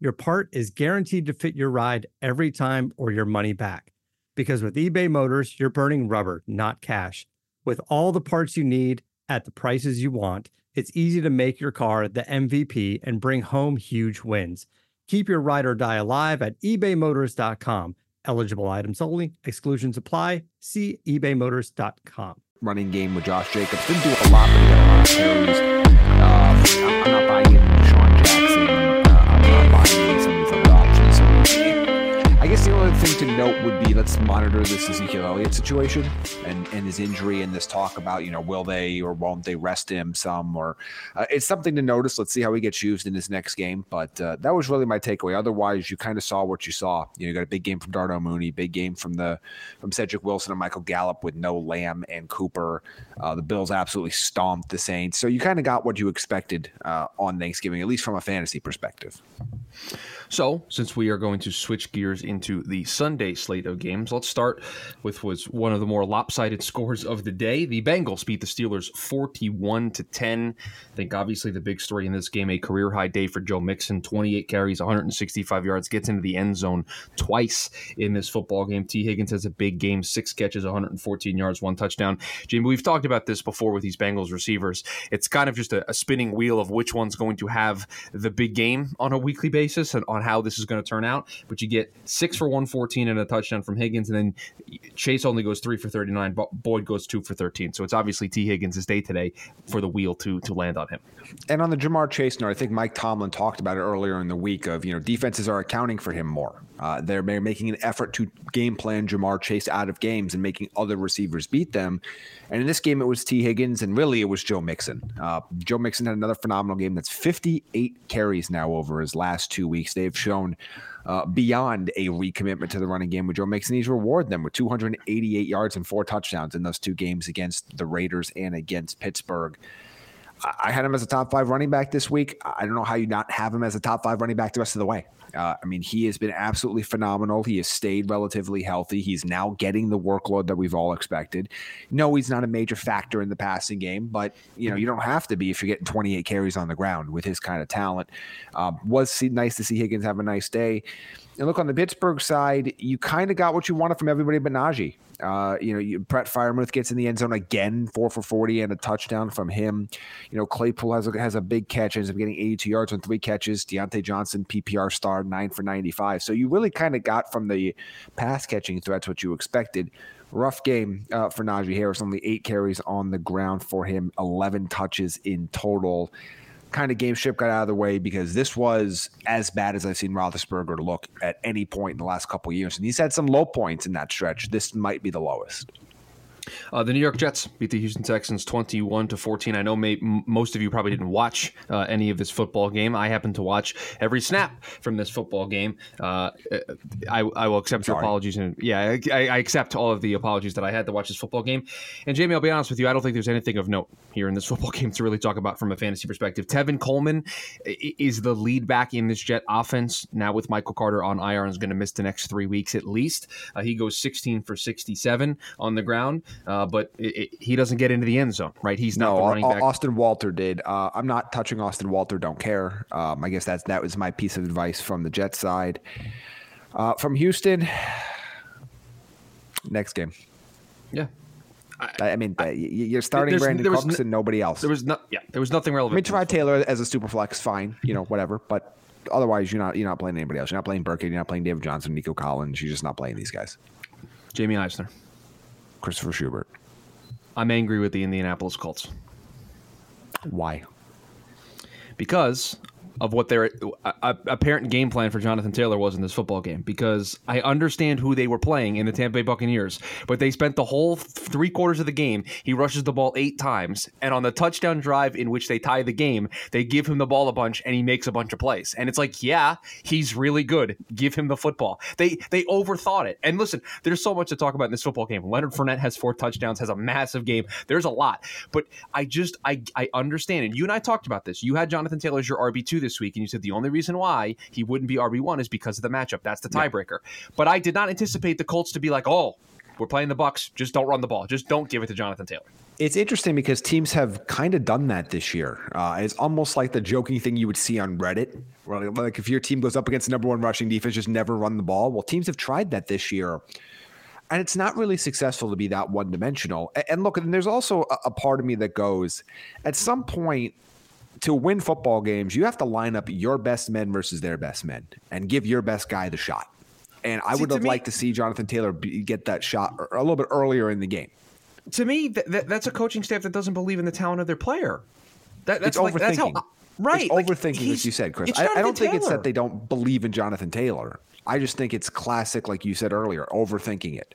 your part is guaranteed to fit your ride every time or your money back. Because with eBay Motors, you're burning rubber, not cash. With all the parts you need at the prices you want, it's easy to make your car the MVP and bring home huge wins. Keep your ride or die alive at ebaymotors.com. Eligible items only, exclusions apply. See ebaymotors.com. Running game with Josh Jacobs. Didn't do a lot, but he got a lot of carries. Uh, I'm, not buying into guess the only thing to note would be let's monitor this Ezekiel Elliott situation and, and his injury and this talk about, you know, will they or won't they rest him some or uh, it's something to notice. Let's see how he gets used in his next game. But uh, that was really my takeaway. Otherwise, you kind of saw what you saw. You, know, you got a big game from Darnell Mooney, big game from the from Cedric Wilson and Michael Gallup with no Lamb and Cooper. Uh, the Bills absolutely stomped the Saints. So you kind of got what you expected uh, on Thanksgiving, at least from a fantasy perspective. So, since we are going to switch gears into the Sunday slate of games, let's start with was one of the more lopsided scores of the day. The Bengals beat the Steelers 41 to 10. I think obviously the big story in this game, a career high day for Joe Mixon, 28 carries, 165 yards, gets into the end zone twice in this football game. Tee Higgins has a big game, six catches, 114 yards, one touchdown. Jamie, we've talked about this before with these Bengals receivers. It's kind of just a, a spinning wheel of which one's going to have the big game on a weekly basis and on how this is going to turn out. But you get six for 114 and a touchdown from Higgins, and then Chase only goes three for 39. But Boyd goes two for 13. So it's obviously Tee Higgins' day today for the wheel to to land on him. And on the Ja'Marr Chase note, I think Mike Tomlin talked about it earlier in the week of, you know, defenses are accounting for him more. Uh, they're making an effort to game plan Ja'Marr Chase out of games and making other receivers beat them. And in this game, it was Tee Higgins, and really it was Joe Mixon. Uh, Joe Mixon had another phenomenal game. That's 58 carries now over his last two weeks. They've shown uh, beyond a recommitment to the running game with Joe Mixon. He's rewarded them with 288 yards and four touchdowns in those two games against the Raiders and against Pittsburgh. I had him as a top five running back this week. I don't know how you not have him as a top five running back the rest of the way. Uh, I mean, he has been absolutely phenomenal. He has stayed relatively healthy. He's now getting the workload that we've all expected. No, he's not a major factor in the passing game, but you know you don't have to be if you're getting 28 carries on the ground with his kind of talent. Um, was nice to see Higgins have a nice day. And look on the Pittsburgh side, you kind of got what you wanted from everybody but Najee. Uh, you know, you, Brett Freiermuth gets in the end zone again, four for 40 and a touchdown from him. You know, Claypool has a, has a big catch, ends up getting 82 yards on three catches. Diontae Johnson, PPR star, nine for 95. So you really kind of got from the pass catching threats what you expected. Rough game uh, for Najee Harris, only eight carries on the ground for him, 11 touches in total kind of game ship got out of the way because this was as bad as I've seen Roethlisberger look at any point in the last couple years, and he's had some low points in that stretch. This might be the lowest. Uh, the New York Jets beat the Houston Texans 21 to 14. I know may, m- most of you probably didn't watch uh, any of this football game. I happened to watch every snap from this football game. Uh, I, I, will accept Sorry. your apologies. And yeah, I, I, accept all of the apologies that I had to watch this football game. And Jamie, I'll be honest with you, I don't think there's anything of note here in this football game to really talk about from a fantasy perspective. Tevin Coleman is the lead back in this Jet offense now with Michael Carter on IR and is going to miss the next three weeks at least. Uh, he goes 16 for 67 on the ground. Uh, but it, it, he doesn't get into the end zone, right? He's not no, the running back. Austin Walter did. Uh, I'm not touching Austin Walter. Don't care. Um, I guess that's that was my piece of advice from the Jets side. Uh, from Houston, next game. Yeah, I, I mean, I, you're starting Brandin Cooks no, and nobody else. There was no, yeah, there was nothing relevant. I mean, Tyrod Taylor as a super flex, fine, you know, whatever. But otherwise, you're not you're not playing anybody else. You're not playing Burkhead. You're not playing David Johnson, Nico Collins. You're just not playing these guys. Jamie Eisner, Christopher Schubert. I'm angry with the Indianapolis Colts. Why? Because of what their apparent game plan for Jonathan Taylor was in this football game because I understand who they were playing in the Tampa Bay Buccaneers, but they spent the whole three quarters of the game. He rushes the ball eight times, and on the touchdown drive in which they tie the game, they give him the ball a bunch and he makes a bunch of plays. And it's like, yeah, he's really good. Give him the football. They they overthought it. And listen, there's so much to talk about in this football game. Leonard Fournette has four touchdowns, has a massive game. There's a lot, but I just I I understand. And you and I talked about this. You had Jonathan Taylor as your RB two this week, and you said the only reason why he wouldn't be RB1 is because of the matchup. That's the tiebreaker. Yeah. But I did not anticipate the Colts to be like, oh, we're playing the Bucs. Just don't run the ball. Just don't give it to Jonathan Taylor. It's interesting because teams have kind of done that this year. Uh, it's almost like the joking thing you would see on Reddit, where like if your team goes up against the number one rushing defense, just never run the ball. Well, teams have tried that this year, and it's not really successful to be that one dimensional. And look, and there's also a part of me that goes, at some point, to win football games, you have to line up your best men versus their best men and give your best guy the shot. And I see, would have me, liked to see Jonathan Taylor be, get that shot a little bit earlier in the game. To me, th- th- that's a coaching staff that doesn't believe in the talent of their player. That, that's it's like, overthinking. That's how, right. It's like, overthinking, as you said, Chris. I, I, don't think it's that they don't believe in Jonathan Taylor. I just think it's classic, like you said earlier, overthinking it.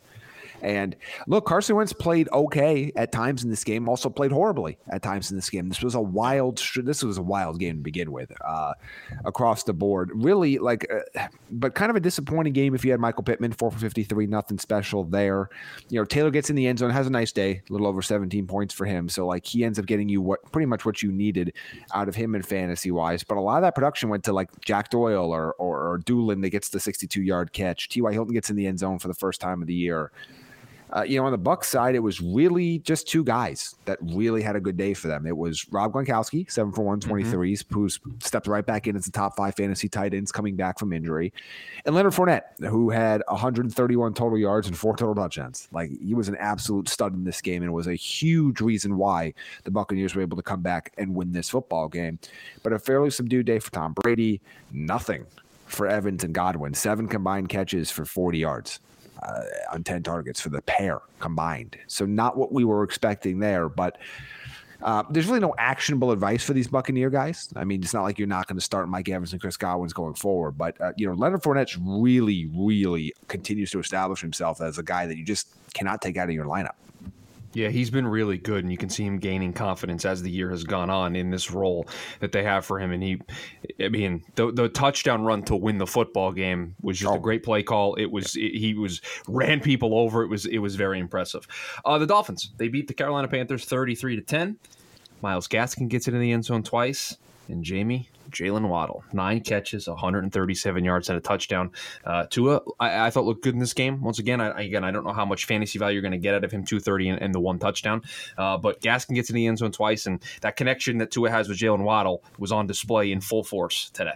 And look, Carson Wentz played okay at times in this game. Also played horribly at times in this game. This was a wild. This was a wild game to begin with, uh, across the board. Really, like, uh, but kind of a disappointing game if you had Michael Pittman four for fifty three. Nothing special there. You know, Taylor gets in the end zone, has a nice day, a little over seventeen points for him. So like he ends up getting you what pretty much what you needed out of him in fantasy wise. But a lot of that production went to like Jack Doyle or or, or Dulin that gets the sixty two yard catch. T. Y. Hilton gets in the end zone for the first time of the year. Uh, you know, on the Bucs side, it was really just two guys that really had a good day for them. It was Rob Gronkowski, seven for one, 23s, mm-hmm. who stepped right back in as the top five fantasy tight ends coming back from injury, and Leonard Fournette, who had 131 total yards and four total touchdowns. Like he was an absolute stud in this game, and was a huge reason why the Buccaneers were able to come back and win this football game. But a fairly subdued day for Tom Brady. Nothing for Evans and Godwin. Seven combined catches for 40 yards uh, on 10 targets for the pair combined. So, not what we were expecting there, but. Uh, there's really no actionable advice for these Buccaneer guys. I mean, it's not like you're not going to start Mike Evans and Chris Godwin's going forward, but uh, you know, Leonard Fournette really, really continues to establish himself as a guy that you just cannot take out of your lineup. Yeah, he's been really good, and you can see him gaining confidence as the year has gone on in this role that they have for him. And he, I mean, the the touchdown run to win the football game was just oh. a great play call. It was it, he was ran people over. It was it was very impressive. Uh, the Dolphins they beat the Carolina Panthers thirty three to ten. Myles Gaskin gets it in the end zone twice, and Jamie Jalen Waddle, nine catches, 137 yards, and a touchdown. Uh, Tua, I, I, thought looked good in this game. Once again, I, again, I don't know how much fantasy value you're going to get out of him, 230 and, and the one touchdown. Uh, but Gaskin gets in the end zone twice, and that connection that Tua has with Jalen Waddle was on display in full force today.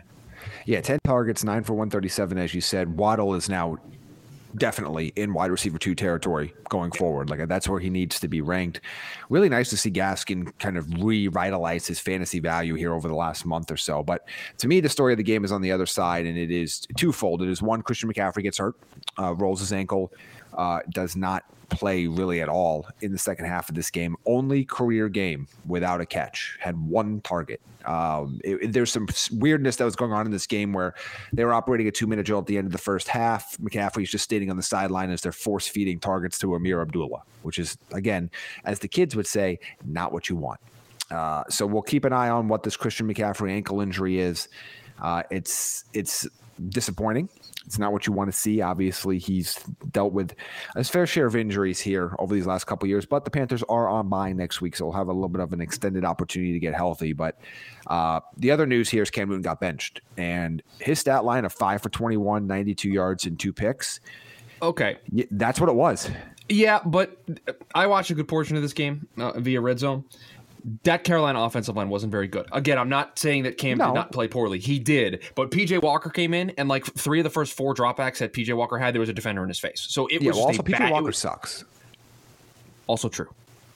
Yeah, 10 targets, nine for 137, as you said. Waddle is now definitely in wide receiver two territory going forward. Like that's where he needs to be ranked. Really nice to see Gaskin kind of revitalize his fantasy value here over the last month or so. But to me, the story of the game is on the other side, and it is twofold. It is one, Christian McCaffrey gets hurt, uh, rolls his ankle, uh, does not play really at all in the second half of this game. Only career game without a catch. Had one target. Um, it, there's some weirdness that was going on in this game where they were operating a two minute drill at the end of the first half. McCaffrey's just standing on the sideline as they're force feeding targets to Ameer Abdullah, which is, again, as the kids would say, not what you want. Uh, so we'll keep an eye on what this Christian McCaffrey ankle injury is. Uh, it's it's disappointing. It's not what you want to see. Obviously, he's dealt with a fair share of injuries here over these last couple years, but the Panthers are on bye next week, so we'll have a little bit of an extended opportunity to get healthy. But uh, the other news here is Cam Newton got benched, and his stat line of five for 21, 92 yards, and two picks. Okay. That's what it was. Yeah, but I watched a good portion of this game uh, via Red Zone that Carolina offensive line wasn't very good. Again, I'm not saying that Cam no. did not play poorly. He did, but PJ Walker came in and like three of the first four dropbacks that PJ Walker had, there was a defender in his face. So it yeah, was well, also PJ Walker was, sucks. Also true.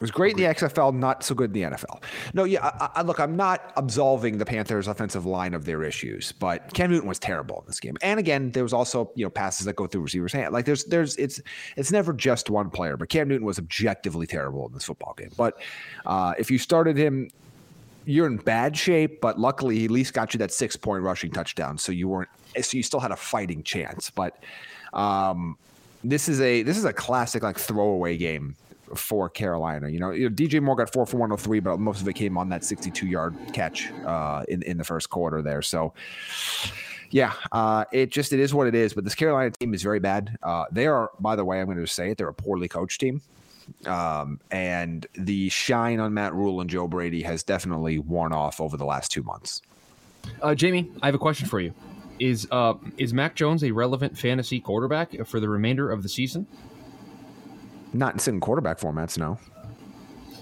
Was great Agreed. in the XFL, not so good in the NFL. No, yeah, I, I, look, I'm not absolving the Panthers' offensive line of their issues, but Cam Newton was terrible in this game. And again, there was also you know passes that go through receivers' hand. Like there's there's it's it's never just one player, but Cam Newton was objectively terrible in this football game. But uh, if you started him you're in bad shape, but luckily he at least got you that six point rushing touchdown, so you weren't so you still had a fighting chance. But um, this is a this is a classic like throwaway game for Carolina. You know, DJ Moore got four for 103, but most of it came on that 62 yard catch uh, in in the first quarter there. So. Yeah, uh, it just it is what it is. But this Carolina team is very bad. Uh, they are, by the way, I'm going to say it. They're a poorly coached team. Um, and the shine on Matt Rhule and Joe Brady has definitely worn off over the last two months. Uh, Jamie, I have a question for you. Is uh, is Mac Jones a relevant fantasy quarterback for the remainder of the season? Not in single quarterback formats, no.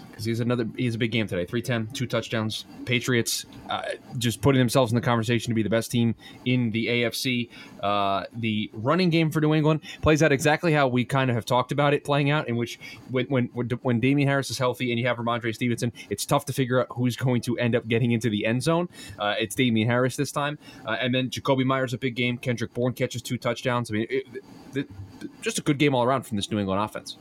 Because he's another he's a big game today. 310 two touchdowns. Patriots uh, just putting themselves in the conversation to be the best team in the afc uh, the running game for new england plays out exactly how we kind of have talked about it playing out in which when when when Damien harris is healthy and you have Rhamondre stevenson it's tough to figure out who's going to end up getting into the end zone. Uh, it's Damien harris this time. Uh, and then Jakobi meyers a big game. Kendrick bourne catches two touchdowns. I mean it, it, just a good game all around from this new england offense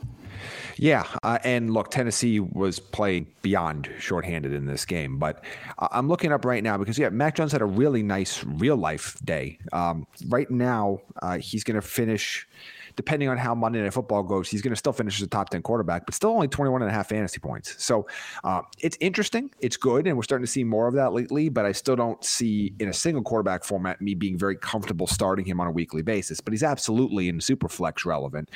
yeah, uh, and look, Tennessee was playing beyond shorthanded in this game, but I'm looking up right now because yeah, Mac Jones had a really nice real life day. Um, right now, uh, he's going to finish depending on how Monday Night Football goes, he's going to still finish as a top 10 quarterback, but still only 21 and a half fantasy points. So uh, it's interesting. It's good. And we're starting to see more of that lately, but I still don't see in a single quarterback format me being very comfortable starting him on a weekly basis. But he's absolutely in super flex relevant.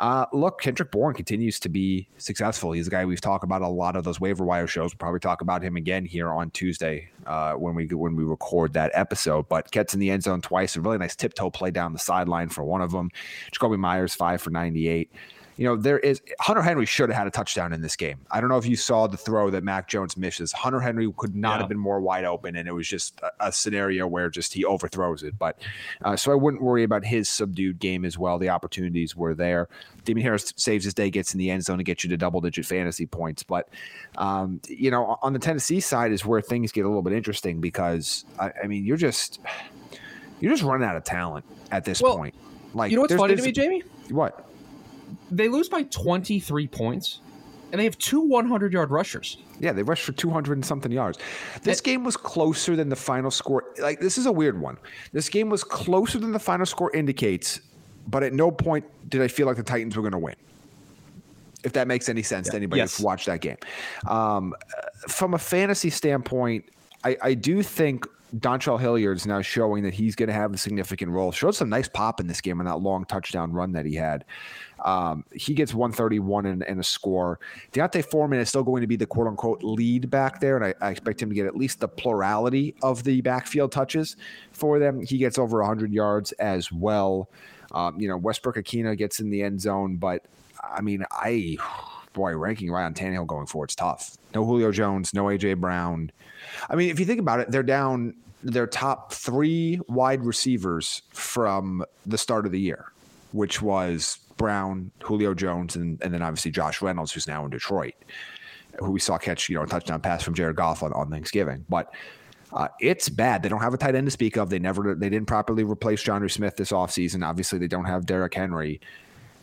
Uh, look, Kendrick Bourne continues to be successful. He's a guy we've talked about a lot of those waiver wire shows. We'll probably talk about him again here on Tuesday uh, when we when we record that episode. But gets in the end zone twice. A really nice tiptoe play down the sideline for one of them. Jakobi Meyers five for ninety eight you know, there is Hunter Henry should have had a touchdown in this game. I don't know if you saw the throw that Mac Jones misses. Hunter Henry could not yeah. have been more wide open, and it was just a, a scenario where just he overthrows it. But uh, so I wouldn't worry about his subdued game as well. The opportunities were there. Damien Harris saves his day, gets in the end zone to get you to double digit fantasy points. But um, you know, on the Tennessee side is where things get a little bit interesting because I, I mean, you're just you're just running out of talent at this well, point. Like, you know what's funny to me, Jamie? What? They lose by 23 points and they have two 100 yard rushers. Yeah, they rushed for 200 and something yards. This game was closer than the final score. Like, this is a weird one. This game was closer than the final score indicates, but at no point did I feel like the Titans were going to win. If that makes any sense yeah. to anybody yes. who's watched that game. Um, from a fantasy standpoint, I, I do think Dontrell Hilliard is now showing that he's going to have a significant role. Showed some nice pop in this game on that long touchdown run that he had. Um, he gets 131 and, a score. D'Onta Foreman is still going to be the quote unquote lead back there, and I, I, expect him to get at least the plurality of the backfield touches for them. He gets over 100 yards as well. Um, you know, Westbrook Ikhine gets in the end zone, but I mean, I boy, ranking Ryan Tannehill going forward is tough. No Julio Jones, no AJ Brown. I mean, if you think about it, they're down their top three wide receivers from the start of the year, which was Brown, Julio Jones, and, and then obviously Josh Reynolds, who's now in Detroit, who we saw catch, you know, a touchdown pass from Jared Goff on, on Thanksgiving. But uh, it's bad. They don't have a tight end to speak of. They never, they didn't properly replace Jonnu Smith this offseason. Obviously, they don't have Derrick Henry.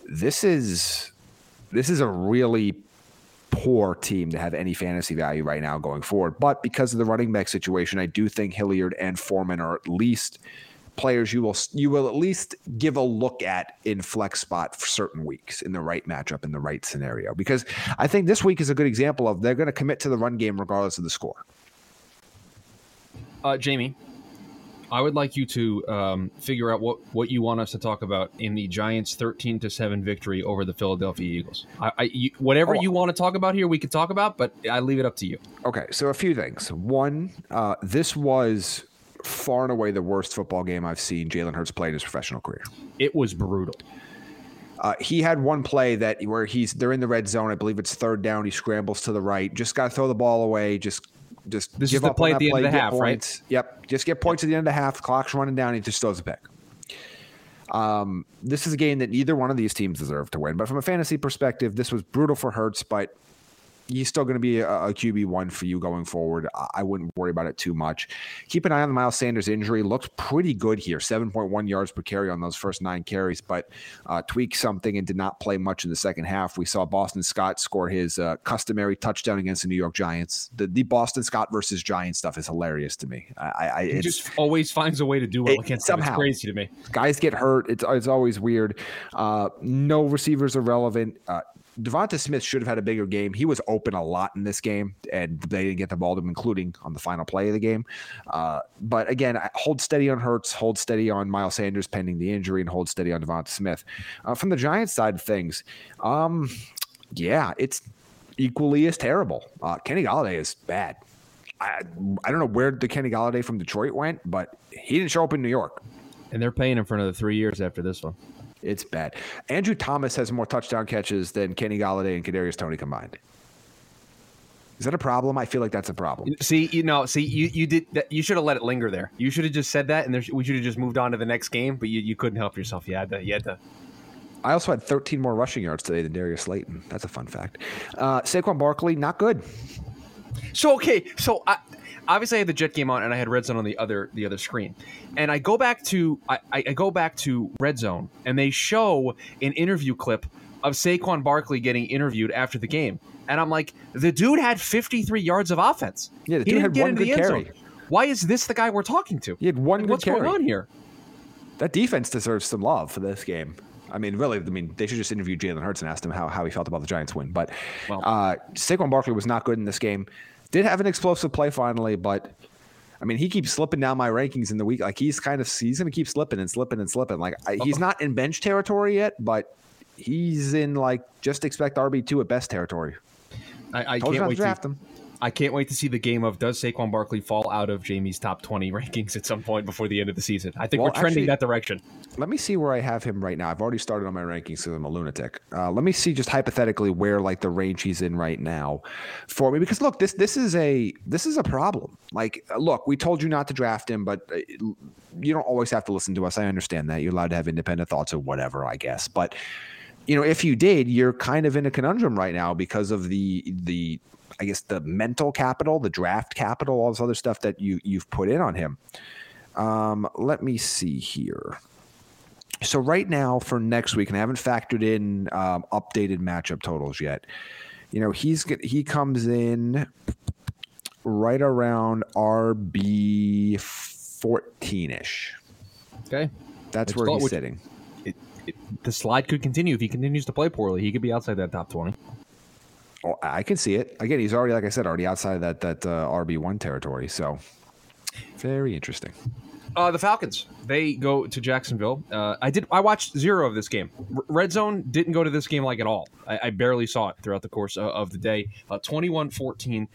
This is, this is a really poor team to have any fantasy value right now going forward. But because of the running back situation, I do think Hilliard and Foreman are at least – players you will you will at least give a look at in flex spot for certain weeks in the right matchup in the right scenario because I think this week is a good example of they're going to commit to the run game regardless of the score. Uh, Jamie, I would like you to um, figure out what, what you want us to talk about in the Giants' thirteen to seven victory over the Philadelphia Eagles. I, I you, whatever oh. you want to talk about here, we can talk about, but I leave it up to you. Okay, so a few things. One, uh, this was far and away the worst football game I've seen Jalen Hurts play in his professional career. It was brutal. Uh, he had one play that where he's they're in the red zone. I believe it's third down. He scrambles to the right. Just got to throw the ball away. Just just this give is the play at the play, end of the half, points. right? Yep. Just get points at the end of the half. Clock's running down. He just throws a pick. Um, this is a game that neither one of these teams deserve to win. But from a fantasy perspective, this was brutal for Hurts. But he's still going to be a, a QB one for you going forward. I, I, wouldn't worry about it too much. Keep an eye on the Miles Sanders injury. Looked pretty good here, seven point one yards per carry on those first nine carries, but uh, tweaked something and did not play much in the second half. We saw Boston Scott score his uh, customary touchdown against the New York Giants. The, the Boston Scott versus Giants stuff is hilarious to me. I, I he just always finds a way to do well it, against somehow. It's crazy to me. Guys get hurt. It's it's always weird. Uh, no receivers are relevant. Uh, Devonta Smith should have had a bigger game. He was open a lot in this game, and they didn't get the ball to him, including on the final play of the game. Uh, but again, hold steady on Hurts, hold steady on Miles Sanders pending the injury, and hold steady on Devonta Smith. Uh, from the Giants side of things, um, yeah, it's equally as terrible. Uh, Kenny Golladay is bad. I, I don't know where the Kenny Golladay from Detroit went, but he didn't show up in New York. And they're paying him for another three years after this one. It's bad. Andrew Thomas has more touchdown catches than Kenny Golladay and Kadarius Toney combined. Is that a problem? I feel like that's a problem. See, you know, see, you you did that. You should have let it linger there. You should have just said that, and there, we should have just moved on to the next game. But you, you couldn't help yourself. You had to. You had to. I also had 13 more rushing yards today than Darius Slayton. That's a fun fact. Uh, Saquon Barkley, not good. So okay, so I, obviously I had the Jet game on and I had Red Zone on the other the other screen, and I go back to I, I go back to Red Zone and they show an interview clip of Saquon Barkley getting interviewed after the game, and I'm like, the dude had 53 yards of offense. Yeah, the dude had one good carry. Zone. Why is this the guy we're talking to? He had one like, What's carry. going on here? That defense deserves some love for this game. I mean, really, I mean, they should just interview Jalen Hurts and ask him how, how he felt about the Giants win. But well, uh, Saquon Barkley was not good in this game. Did have an explosive play finally, but I mean, he keeps slipping down my rankings in the week. Like he's kind of he's going to keep slipping and slipping and slipping. Like I, he's uh-huh. not in bench territory yet, but he's in like just expect RB two at best territory. I, I can't wait to draft him. I can't wait to see the game of does Saquon Barkley fall out of Jamie's top 20 rankings at some point before the end of the season. I think well, we're trending actually, that direction. Let me see where I have him right now. I've already started on my rankings because I'm a lunatic. Uh, let me see just hypothetically where like the range he's in right now for me because look, this this is a this is a problem. Like look, we told you not to draft him, but uh, you don't always have to listen to us. I understand that. You're allowed to have independent thoughts or whatever, I guess. But you know, if you did, you're kind of in a conundrum right now because of the the I guess the mental capital, the draft capital, all this other stuff that you you've put in on him. Um, let me see here. So right now for next week, and I haven't factored in um, updated matchup totals yet. You know, he's he comes in right around RB fourteen ish. Okay, that's where he's sitting. It, it, the slide could continue if he continues to play poorly. He could be outside that top twenty. Oh, I can see it. Again, he's already, like I said, already outside that that uh, RB one territory. So very interesting. Uh, the Falcons they go to Jacksonville. Uh, I did. I watched zero of this game. R- Red Zone didn't go to this game like at all. I, I barely saw it throughout the course of, of the day. Uh, 21-14.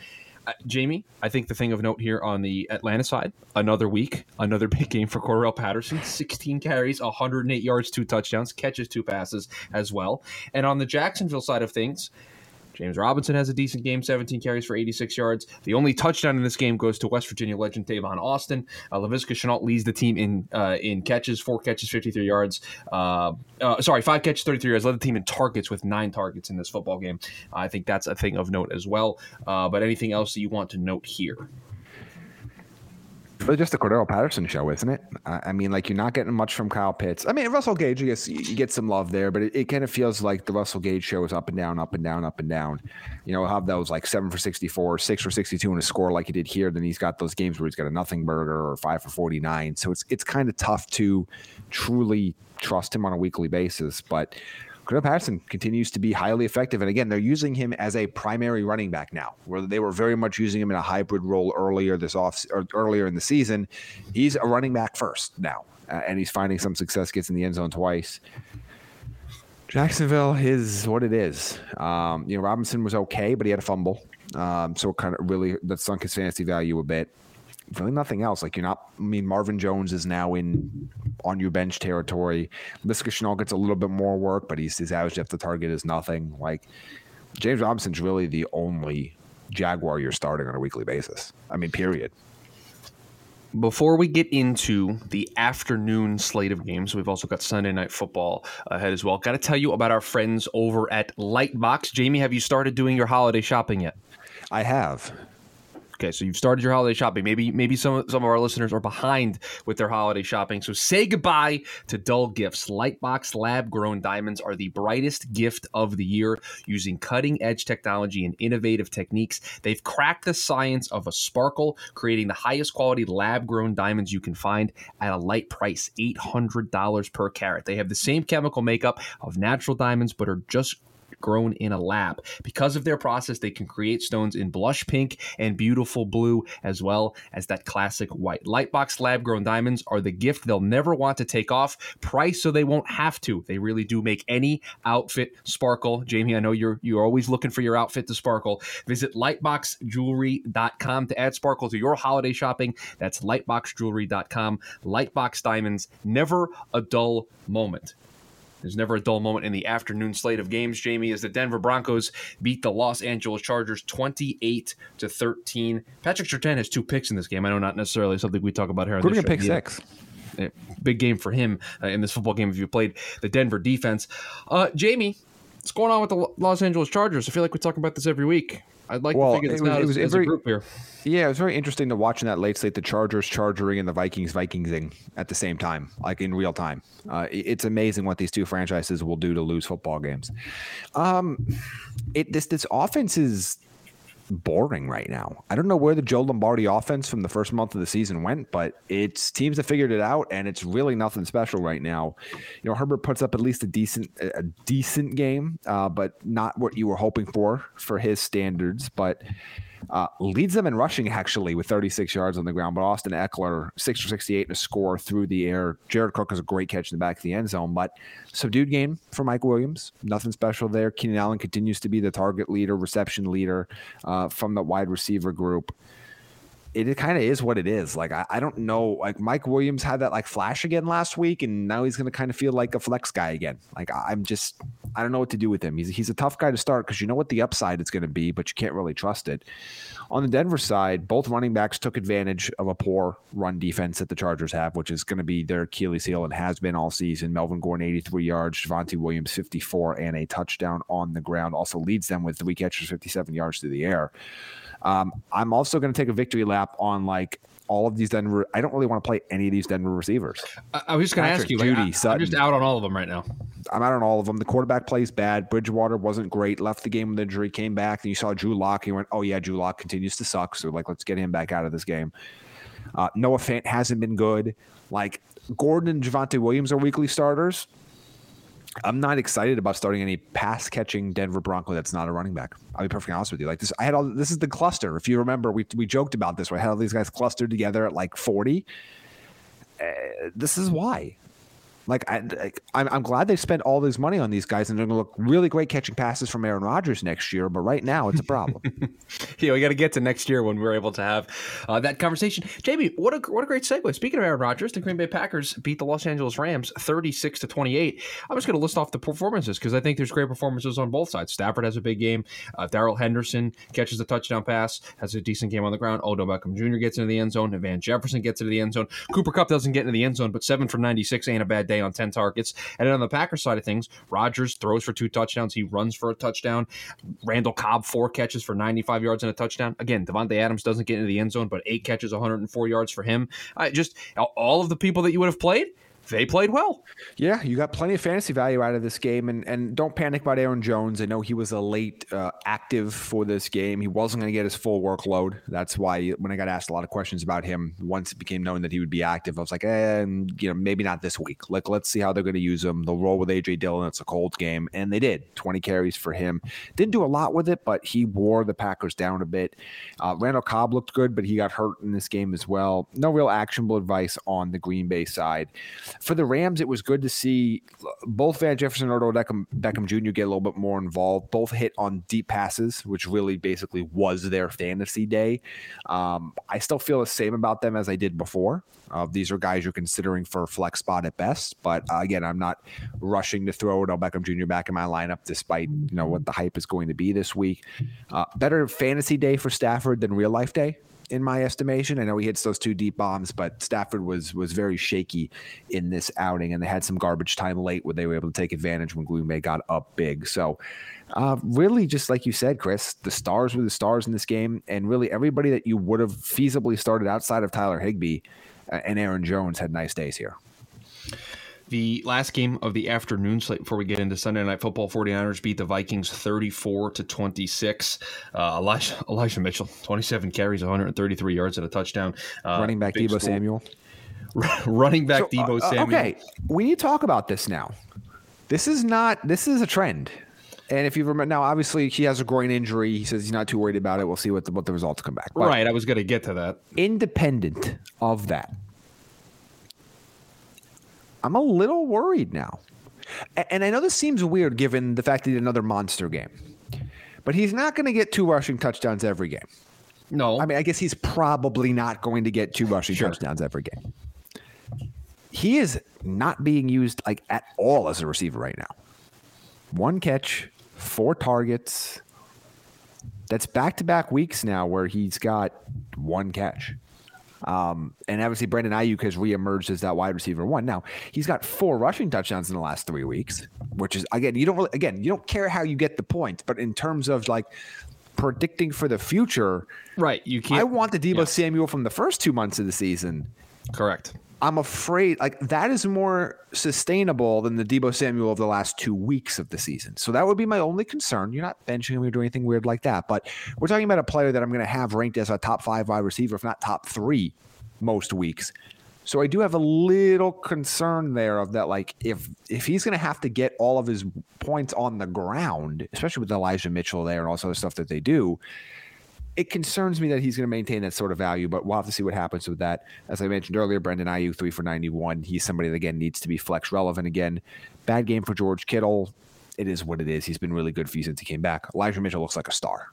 Uh, Jamie, I think the thing of note here on the Atlanta side, another week, another big game for Cordarrelle Patterson. 16 carries, 108 yards, two touchdowns, catches two passes as well. And on the Jacksonville side of things, James Robinson has a decent game, 17 carries for 86 yards. The only touchdown in this game goes to West Virginia legend Tavon Austin. Uh, Laviska Shenault leads the team in uh, in catches, four catches, 53 yards. Uh, uh, sorry, five catches, 33 yards. Led the team in targets with nine targets in this football game. I think that's a thing of note as well. Uh, but anything else that you want to note here? Really just the Cordarrelle Patterson show, isn't it? I mean, like you're not getting much from Kyle Pitts. I mean, Russell Gage, I guess you get some love there, but it, it kind of feels like the Russell Gage show is up and down, up and down, up and down. You know, have those like seven for 64, six for 62 in a score like he did here. Then he's got those games where he's got a nothing burger or five for 49. So it's it's kind of tough to truly trust him on a weekly basis. But Cordarrelle Patterson continues to be highly effective. And again, they're using him as a primary running back now, where they were very much using him in a hybrid role earlier this off or earlier in the season. He's a running back first now, uh, and he's finding some success, gets in the end zone twice. Jacksonville is what it is. Um, you know, Robinson was okay, but he had a fumble. Um, so kind of really that sunk his fantasy value a bit really nothing else. Like you're not. I mean, Marvin Jones is now in on your bench territory. Laviska Shenault gets a little bit more work, but he's his average depth the target is nothing. Like James Robinson's really the only Jaguar you're starting on a weekly basis. I mean, period. before we get into the afternoon slate of games, we've also got Sunday night football ahead as well. Got to tell you about our friends over at Lightbox. Jamie, have you started doing your holiday shopping yet? I have. Okay, so you've started your holiday shopping. Maybe maybe some some of our listeners are behind with their holiday shopping. So say goodbye to dull gifts. Lightbox lab grown diamonds are the brightest gift of the year using cutting edge technology and innovative techniques. They've cracked the science of a sparkle, creating the highest quality lab grown diamonds you can find at a light price, $800 per carat. They have the same chemical makeup of natural diamonds but are just grown in a lab. Because of their process, they can create stones in blush pink and beautiful blue, as well as that classic white. Lightbox lab grown diamonds are the gift they'll never want to take off. Price so they won't have to. They really do make any outfit sparkle. Jamie, I know you're you're always looking for your outfit to sparkle. Visit lightboxjewelry.com to add sparkle to your holiday shopping. That's lightboxjewelry.com. Lightbox diamonds, never a dull moment. There's never a dull moment in the afternoon slate of games, Jamie, as the Denver Broncos beat the Los Angeles Chargers 28 to 13. Patrick Surtain has two picks in this game. I know not necessarily something we talk about here on this a pick six. Big game for him uh, in this football game if you played the Denver defense. Uh, Jamie, what's going on with the Los Angeles Chargers? I feel like we talk about this every week. I'd like Well, to figure this it was- out it as, was as a group here. Yeah, it was very interesting to watch in that late slate the Chargers chargering and the Vikings Vikingsing at the same time, like in real time. Uh, it's amazing what these two franchises will do to lose football games. Um, it this this offense is boring right now. I don't know where the Joe Lombardi offense from the first month of the season went, but it's teams have figured it out, and it's really nothing special right now. You know, Herbert puts up at least a decent a decent game, uh, but not what you were hoping for for his standards. But uh, leads them in rushing actually with 36 yards on the ground. But Austin Ekeler, 6 for 68 and a score through the air. Jared Cook has a great catch in the back of the end zone. But subdued game for Mike Williams. Nothing special there. Keenan Allen continues to be the target leader, reception leader uh, from the wide receiver group. It, kind of is what it is. Like I, I don't know. Like Mike Williams had that like flash again last week, and now he's going to kind of feel like a flex guy again. Like I- I'm just I don't know what to do with him. He's he's a tough guy to start because you know what the upside is going to be, but you can't really trust it. On the Denver side, both running backs took advantage of a poor run defense that the Chargers have, which is going to be their Achilles heel and has been all season. Melvin Gordon, 83 yards, Javonte Williams, 54, and a touchdown on the ground. Also leads them with three catches, 57 yards through the air. Um, I'm also going to take a victory lap on like all of these Denver. I don't really want to play any of these Denver receivers. I, I was just going to ask you. Like, Jeudy, I, I'm just out on all of them right now. I'm out on all of them. The quarterback plays bad. Bridgewater wasn't great. Left the game with injury. Came back. And you saw Drew Lock. You went, oh yeah, Drew Lock continues to suck. So like, let's get him back out of this game. Uh, Noah Fant hasn't been good. Like Gordon and Javonte Williams are weekly starters. I'm not excited about starting any pass catching Denver Bronco that's not a running back. I'll be perfectly honest with you. Like this, I had all this is the cluster. If you remember, we we joked about this. Where I had all these guys clustered together at like 40. Uh, this is why. Like I, like, I'm, I'm glad they spent all this money on these guys, and they're going to look really great catching passes from Aaron Rodgers next year. But right now, it's a problem. Yeah, we got to get to next year when we're able to have uh, that conversation. Jamie, what a what a great segue. Speaking of Aaron Rodgers, the Green Bay Packers beat the Los Angeles Rams thirty six to twenty eight. I'm just going to list off the performances because I think there's great performances on both sides. Stafford has a big game. Uh, Darrell Henderson catches a touchdown pass, has a decent game on the ground. Odell Beckham Jr. gets into the end zone. Van Jefferson gets into the end zone. Cooper Kupp doesn't get into the end zone, but seven for ninety six ain't a bad day on ten targets. And then on the Packers side of things, Rodgers throws for two touchdowns. He runs for a touchdown. Randall Cobb four catches for ninety five yards and a touchdown. Again, Davante Adams doesn't get into the end zone, but eight catches, 104 yards for him. I just all of the people that you would have played, they played well. Yeah, you got plenty of fantasy value out of this game, and and don't panic about Aaron Jones. I know he was a late uh, active for this game. He wasn't going to get his full workload. That's why when I got asked a lot of questions about him, once it became known that he would be active, I was like, eh, you know, maybe not this week. Like, let's see how they're going to use him. They'll roll with AJ Dillon. It's a cold game, and they did. Twenty carries for him. Didn't do a lot with it, but he wore the Packers down a bit. Uh, Randall Cobb looked good, but he got hurt in this game as well. No real actionable advice on the Green Bay side. For the Rams, it was good to see both Van Jefferson and Odell Beckham, Beckham Jr. get a little bit more involved. Both hit on deep passes, which really basically was their fantasy day. Um, I still feel the same about them as I did before. Uh, these are guys you're considering for a flex spot at best, but uh, again, I'm not rushing to throw Odell Beckham Jr. back in my lineup, despite you know what the hype is going to be this week. Uh, better fantasy day for Stafford than real life day in my estimation. I know he hits those two deep bombs, but Stafford was was very shaky in this outing, and they had some garbage time late where they were able to take advantage when Green got up big. So, uh, really, just like you said, Chris, the stars were the stars in this game, and really everybody that you would have feasibly started outside of Tyler Higbee uh, and Aaron Jones had nice days here. The last game of the afternoon slate before we get into Sunday Night Football, 49ers beat the Vikings 34 to 26. Uh, Elijah, Elijah Mitchell, 27 carries, 133 yards and a touchdown. Uh, running back Deebo Samuel. running back so, Deebo uh, Samuel. Okay, we need to talk about this now. This is not, this is a trend. And if you remember now, obviously he has a groin injury. He says he's not too worried about it. We'll see what the, what the results come back. But right. I was going to get to that. Independent of that, I'm a little worried now. And I know this seems weird given the fact that he had another monster game, but he's not going to get two rushing touchdowns every game. No. I mean, I guess he's probably not going to get two rushing sure. touchdowns every game. He is not being used like at all as a receiver right now. One catch, four targets. That's back to back weeks now where he's got one catch. Um, and obviously, Brandon Aiyuk has reemerged as that wide receiver one. Now he's got four rushing touchdowns in the last three weeks, which is again, you don't really, again, you don't care how you get the points, but in terms of like predicting for the future, right? You can't. I want the Deebo yeah. Samuel from the first two months of the season. Correct. I'm afraid like that is more sustainable than the Deebo Samuel of the last two weeks of the season. So that would be my only concern. You're not benching him or doing anything weird like that, but we're talking about a player that I'm going to have ranked as a top five wide receiver, if not top three, most weeks. So I do have a little concern there of that, like if if he's going to have to get all of his points on the ground, especially with Elijah Mitchell there and all this other stuff that they do, it concerns me that he's going to maintain that sort of value, but we'll have to see what happens with that. As I mentioned earlier, Brandon Aiyuk three for ninety one. He's somebody that again needs to be flex relevant again. Bad game for George Kittle. It is what it is. He's been really good for you since he came back. Elijah Mitchell looks like a star.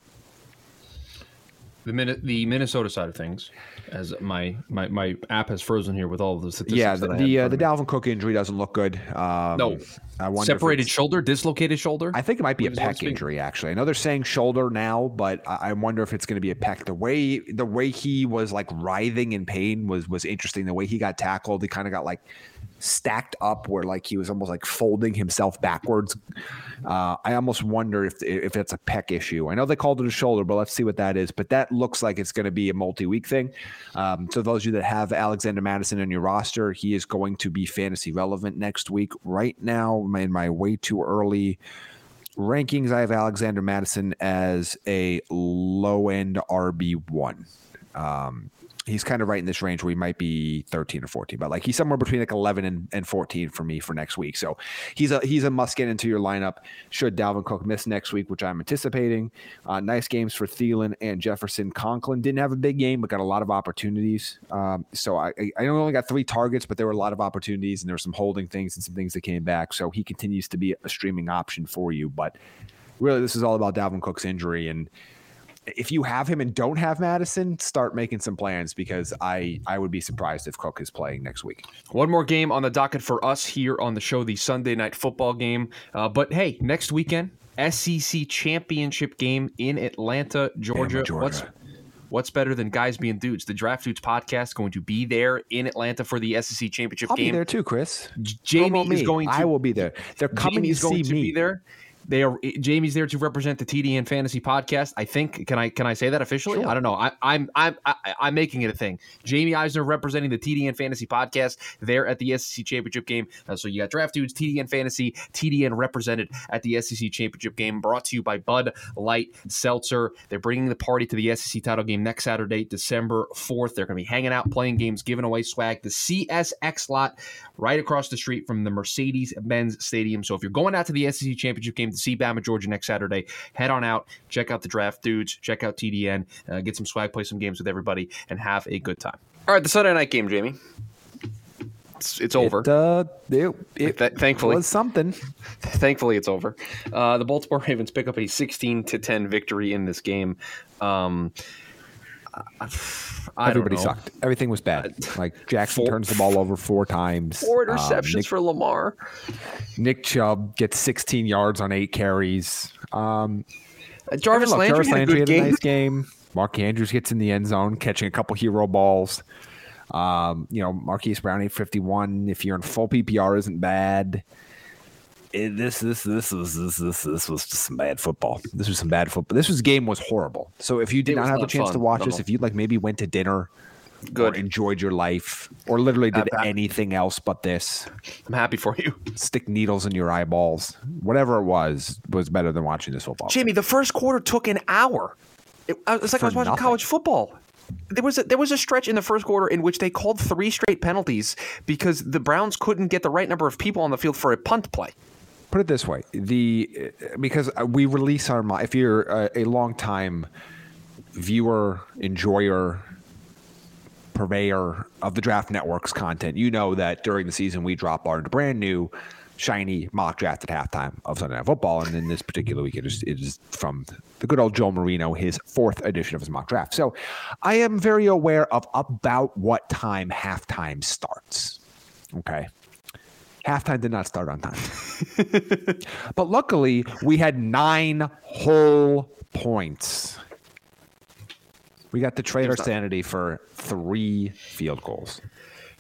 The minute the Minnesota side of things, as my my, my app has frozen here with all of the statistics. Yeah, the the, uh, the Dalvin Cook injury doesn't look good. Um, no, separated shoulder, dislocated shoulder. I think it might be a pec injury. Actually, I know they're saying shoulder now, but I, I wonder if it's going to be a pec. The way the way he was like writhing in pain was was interesting. The way he got tackled, he kind of got like stacked up where like he was almost like folding himself backwards. Uh, I almost wonder if if it's a pec issue. I know they called it a shoulder, but let's see what that is. But that looks like it's going to be a multi-week thing. Um, so those of you that have Alexander Mattison in your roster, he is going to be fantasy relevant next week. Right now, in my way too early rankings, I have Alexander Mattison as a low end RB one. Um, he's kind of right in this range where he might be 13 or 14, but like he's somewhere between like 11 and, and 14 for me for next week. So he's a he's a must get into your lineup. Should Dalvin Cook miss next week, which I'm anticipating. Uh, nice games for Thielen and Jefferson. Conklin didn't have a big game, but got a lot of opportunities. Um, so I I only got three targets, but there were a lot of opportunities and there were some holding things and some things that came back. So he continues to be a streaming option for you. But really, this is all about Dalvin Cook's injury and if you have him and don't have Mattison, start making some plans because I I would be surprised if Cook is playing next week. One more game on the docket for us here on the show, the Sunday night football game. Uh, but hey, next weekend, SEC championship game in Atlanta, Georgia. Georgia. What's What's better than guys being dudes? The Draft Dudes podcast going to be there in Atlanta for the SEC championship I'll game. I'll be there too, Chris. Jamie is going to. I will be there. They're coming Jamie to see to me. Be there. They are Jamie's there to represent the TDN Fantasy Podcast. I think can I can I say that officially? Sure. I don't know. I, I'm I'm I, I'm making it a thing. Jamie Eisner representing the TDN Fantasy Podcast there at the SEC Championship game. Uh, so you got Draft Dudes, TDN Fantasy, TDN represented at the SEC Championship game. Brought to you by Bud Light Seltzer. They're bringing the party to the SEC title game next Saturday, December fourth. They're going to be hanging out, playing games, giving away swag. The CSX lot right across the street from the Mercedes Benz Stadium. So if you're going out to the SEC Championship game see Bama Georgia next Saturday. Head on out, check out the draft dudes, check out TDN, uh, get some swag, play some games with everybody, and have a good time. All right, the Sunday night game, Jamie. It's, it's over. It, uh, it, it Th- thankfully was something. Thankfully, it's over. Uh, the Baltimore Ravens pick up a 16 to 10 victory in this game. Um, I Everybody sucked. Everything was bad. Like Jackson four, turns the ball over four times. Four interceptions um, Nick, for Lamar. Nick Chubb gets 16 yards on eight carries. Um, uh, Jarvis, look, Landry, Jarvis Landry had a, had a nice game. Mark Andrews gets in the end zone, catching a couple hero balls. Um, you know, Marquise Brown 851. If you're in full PPR, isn't bad. It, this this this was this this this was just some bad football. This was some bad football. This was game was horrible. So if you did not was have a chance fun. to watch No. this, if you like maybe went to dinner, Good. or enjoyed your life, or literally did Uh, anything else but this, I'm happy for you. stick needles in your eyeballs, whatever it was, was better than watching this football. Jamie, the first quarter took an hour. It, I- it's like I was watching nothing. college football. There was a, there was a stretch in the first quarter in which they called three straight penalties because the Browns couldn't get the right number of people on the field for a punt play. Put it this way the because uh, we release our if you're a, a long time viewer enjoyer purveyor of the draft network's content you know that during the season we drop our brand new shiny mock draft at halftime of Sunday Night Football, and in this particular week, it is, it is from the good old Joe Marino, his fourth edition of his mock draft. So, I am very aware of about what time halftime starts. Okay, halftime did not start on time. But luckily, we had nine whole points. We got to trade our sanity for three field goals.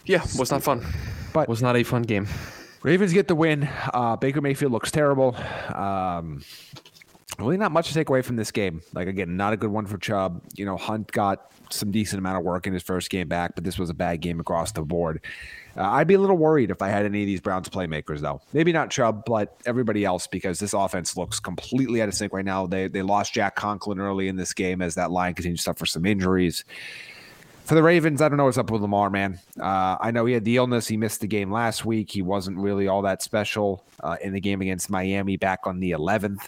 Yeah, was not fun. But- was not a fun game. Ravens get the win. Uh, Baker Mayfield looks terrible. Um, really, not much to take away from this game. Like again, not a good one for Chubb. You know, Hunt got some decent amount of work in his first game back, but this was a bad game across the board. Uh, I'd be a little worried if I had any of these Browns playmakers, though. Maybe not Chubb, but everybody else, because this offense looks completely out of sync right now. They they lost Jack Conklin early in this game as that line continues to suffer some injuries for the Ravens, I don't know what's up with Lamar, man. Uh, I know he had the illness. He missed the game last week. He wasn't really all that special uh, in the game against Miami back on the 11th.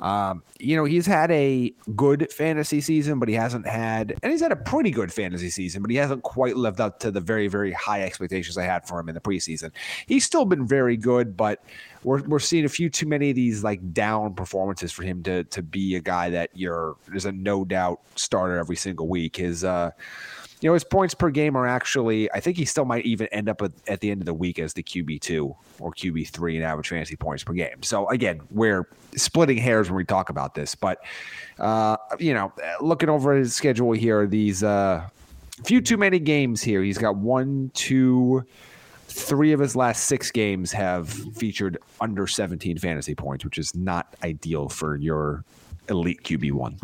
Um, you know, he's had a good fantasy season, but he hasn't had, and he's had a pretty good fantasy season, but he hasn't quite lived up to the very, very high expectations I had for him in the preseason. He's still been very good, but we're, we're seeing a few too many of these like down performances for him to to be a guy that you're is a no doubt starter every single week. His uh you know, his points per game are actually, I think he still might even end up at, at the end of the week as the QB2 or QB3 in average fantasy points per game. So, again, we're splitting hairs when we talk about this. But, uh, you know, looking over his schedule here, these uh, few too many games here. He's got one, two, three of his last six games have featured under 17 fantasy points, which is not ideal for your elite QB1.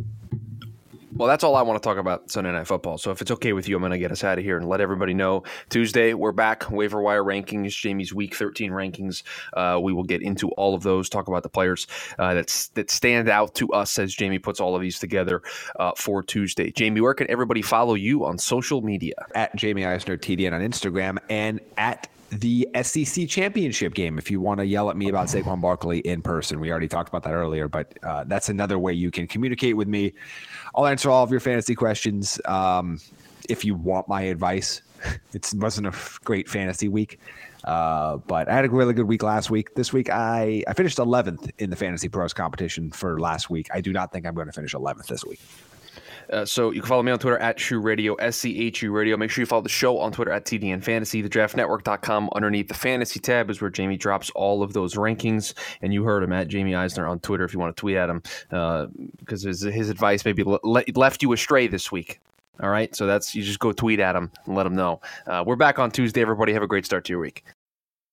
Well, that's all I want to talk about Sunday Night Football. So if it's okay with you, I'm going to get us out of here and let everybody know. Tuesday, we're back. Waiver wire rankings, Jamie's Week 13 rankings. Uh, we will get into all of those. Talk about the players uh, that's that stand out to us as Jamie puts all of these together uh, for Tuesday. Jamie, where can everybody follow you on social media? at Jamie Eisner TDN on Instagram and at the SEC championship game. If you want to yell at me about Saquon Barkley in person, we already talked about that earlier, but uh, that's another way you can communicate with me. I'll answer all of your fantasy questions. Um, if you want my advice, it wasn't a great fantasy week. Uh, but I had a really good week last week. This week, I, I finished 11th in the Fantasy Pros competition for last week. I do not think I'm going to finish 11th this week. Uh, so you can follow me on Twitter at Schu Radio, S C H U Radio. Make sure you follow the show on Twitter at TDN Fantasy. The draftnetwork.com underneath the fantasy tab is where Jamie drops all of those rankings. And you heard him at Jamie Eisner on Twitter if you want to tweet at him uh, because his, his advice maybe le- left you astray this week. All right. So that's you just go tweet at him and let him know. Uh, we're back on Tuesday. Everybody have a great start to your week.